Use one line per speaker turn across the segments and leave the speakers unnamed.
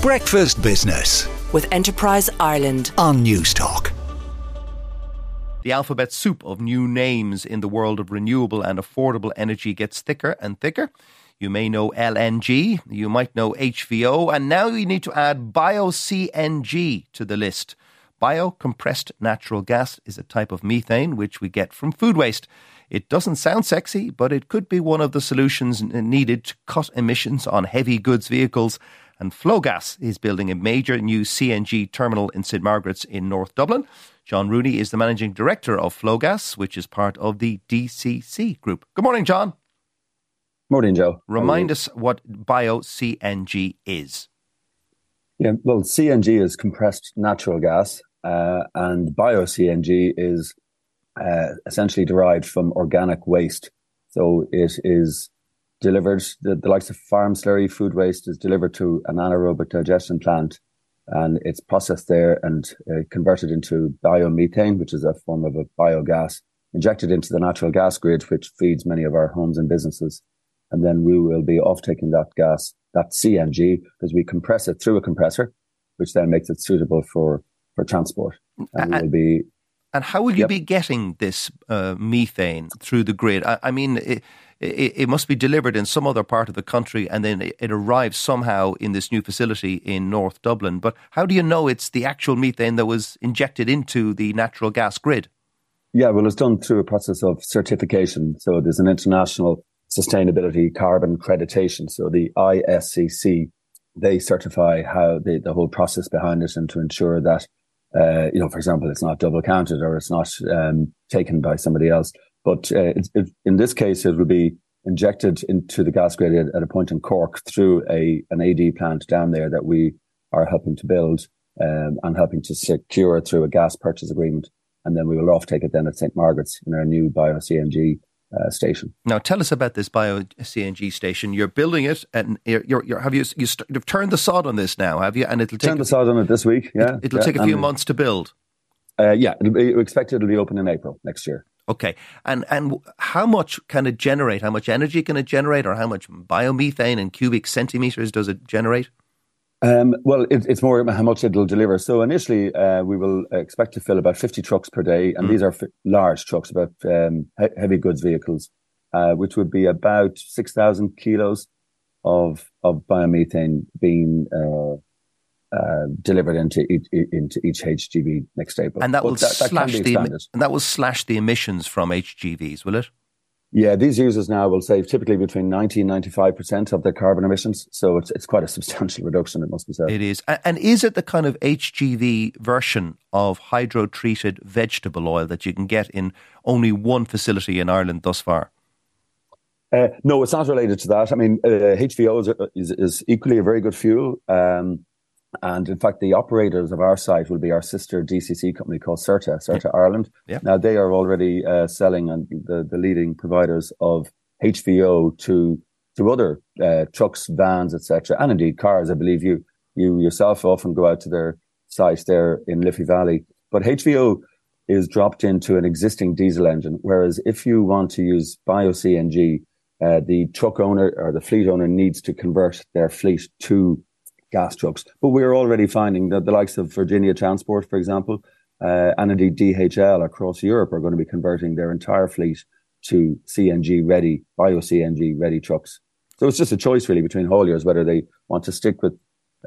Breakfast Business
with Enterprise Ireland.
on Newstalk.
The alphabet soup of new names in the world of renewable and affordable energy gets thicker and thicker. You may know LNG, you might know HVO, and now you need to add bio-CNG to the list. Bio-compressed natural gas is a type of methane which we get from food waste. It doesn't sound sexy, but it could be one of the solutions needed to cut emissions on heavy goods vehicles. And Flogas is building a major new CNG terminal in St Margaret's in North Dublin. John Rooney is the managing director of Flogas, which is part of the DCC group. Good morning, John.
Morning, Joe.
Remind us what bio-CNG is.
Yeah, well, CNG is compressed natural gas, uh, and bio CNG is uh, essentially derived from organic waste. So it is delivered, the, the likes of farm slurry food waste is delivered to an anaerobic digestion plant, and it's processed there and uh, converted into biomethane, which is a form of a biogas, injected into the natural gas grid, which feeds many of our homes and businesses. And then we will be off taking that gas, that CNG, because we compress it through a compressor, which then makes it suitable for, for transport. And we will be
And how will you
Yep.
be getting this uh, methane through the grid? I, I mean, it, it, it must be delivered in some other part of the country and then it, it arrives somehow in this new facility in North Dublin. But how do you know it's the actual methane that was injected into the natural gas grid?
Yeah, well, it's done through a process of certification. So there's an international sustainability carbon accreditation. So the ISCC, they certify how the, the whole process behind it and to ensure that, uh, you know, for example, it's not double counted or it's not um, taken by somebody else. But uh, it, in this case, it will be injected into the gas grid at, at a point in Cork through a an AD plant down there that we are helping to build um, and helping to secure through a gas purchase agreement and then we will offtake it then at St Margaret's in our new bio CNG uh, station.
Now, tell us about this bio CNG station. You're building it, and you're, you're, you're have you you st- you've turned the sod on this now, have you? And it'll take
Turn the sod on it this week. Yeah,
it'll
yeah,
take a few months to build.
Uh, yeah, it'll be, we expect it'll be open in April next year.
Okay, and and how much can it generate? How much energy can it generate, or how much biomethane and cubic centimeters does it generate?
Um, well, it, it's more how much it'll deliver. So initially, uh, we will expect to fill about 50 trucks per day, and
Mm.
these are f- large trucks, about um, he- heavy goods vehicles, uh, which would be about 6,000 kilos of of biomethane being uh, uh, delivered into each, into each HGV next April.
And that
But
will
can
slash
be
the and that will slash the emissions from HGVs, will it?
Yeah, these users now will save typically between 90 and 95% of their carbon emissions. So it's, it's quite a substantial reduction, it must be said.
It is, and is it the kind of HGV version of hydro treated vegetable oil that you can get in only one facility in Ireland thus far?
Uh, no, it's not related to that. I mean, uh, HVO is, is, is equally a very good fuel. Um, and in fact, the operators of our site will be our sister DCC company called Certa, Certa Ireland.
Yeah.
Now, they are already uh, selling and the, the leading providers of HVO to to other uh, trucks, vans, etc., and indeed cars. I believe you you yourself often go out to their site there in Liffey Valley. But HVO is dropped into an existing diesel engine, whereas if you want to use bio CNG, uh, the truck owner or the fleet owner needs to convert their fleet to gas trucks. But we're already finding that the likes of Virginia Transport, for example, uh, and indeed DHL across Europe are going to be converting their entire fleet to CNG ready, bio CNG ready trucks. So it's just a choice really between hauliers whether they want to stick with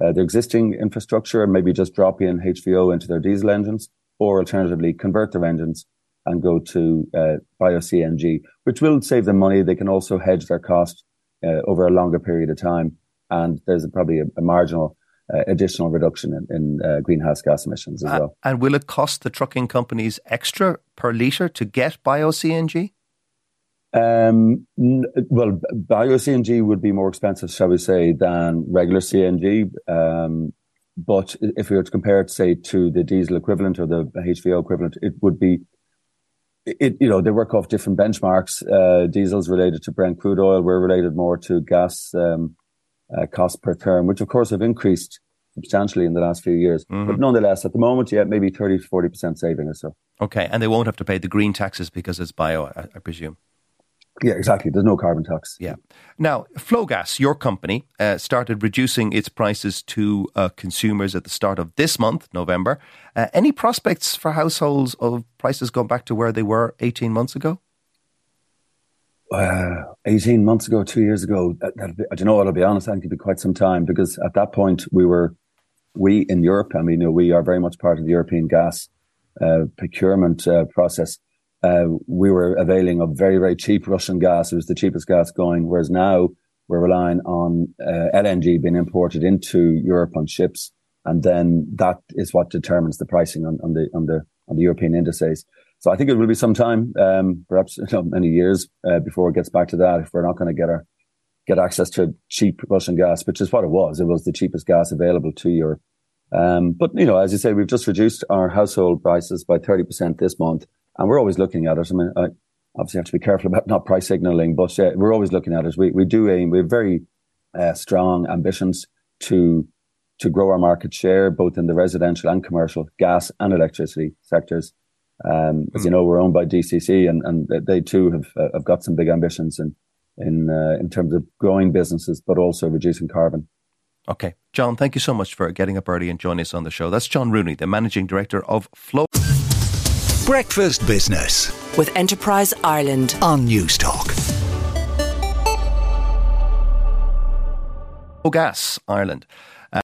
uh, their existing infrastructure and maybe just drop in HVO into their diesel engines, or alternatively convert their engines and go to uh, bio CNG, which will save them money. They can also hedge their cost uh, over a longer period of time, and there's probably a, a marginal uh, additional reduction in, in uh, greenhouse gas emissions as well.
and will it cost the trucking companies extra per litre to get bio CNG?
Um, n- well, bio CNG would be more expensive, shall we say, than regular CNG. Um, but if we were to compare it, say, to the diesel equivalent or the HVO equivalent, it would be, it, you know, they work off different benchmarks. Uh, diesel's related to Brent crude oil. We're related more to gas, um, uh, cost per therm, which of course have increased substantially in the last few years. But nonetheless, at the moment, yeah, maybe 30 to 40% saving or so.
Okay, and they won't have to pay the green taxes because it's bio, I, I presume.
Yeah, exactly. There's no carbon tax.
Yeah. Now, Flogas, your company, uh, started reducing its prices to uh, consumers at the start of this month, November. Uh, any prospects for households of prices going back to where they were 18 months ago?
Uh, 18 months ago, two years ago, that, be, I don't know, I'll be honest, I think it'd be quite some time because at that point we were, we in Europe, I mean, you know, we are very much part of the European gas uh, procurement uh, process uh, we were availing of very, very cheap Russian gas. It was the cheapest gas going. Whereas now we're relying on uh, LNG being imported into Europe on ships. And then that is what determines the pricing on, on the, on the, on the European indices. So I think it will be some time, um, perhaps you know, many years, uh, before it gets back to that. If we're not going to get our, get access to cheap Russian gas, which is what it was. It was the cheapest gas available to Europe. Um, but you know, as you say, we've just reduced our household prices by 30% this month and we're always looking at it. I mean, I obviously have to be careful about not price signaling, but uh, we're always looking at it. We we do aim. We have very uh, strong ambitions to to grow our market share both in the residential and commercial gas and electricity sectors. Um, as you know, we're owned by DCC, and, and they too have uh, have got some big ambitions in in uh, in terms of growing businesses, but also reducing carbon.
Okay, John, thank you so much for getting up early and joining us on the show. That's John Rooney, the managing director of Flow.
Breakfast Business
with Enterprise Ireland
on Newstalk.
Gas Ireland.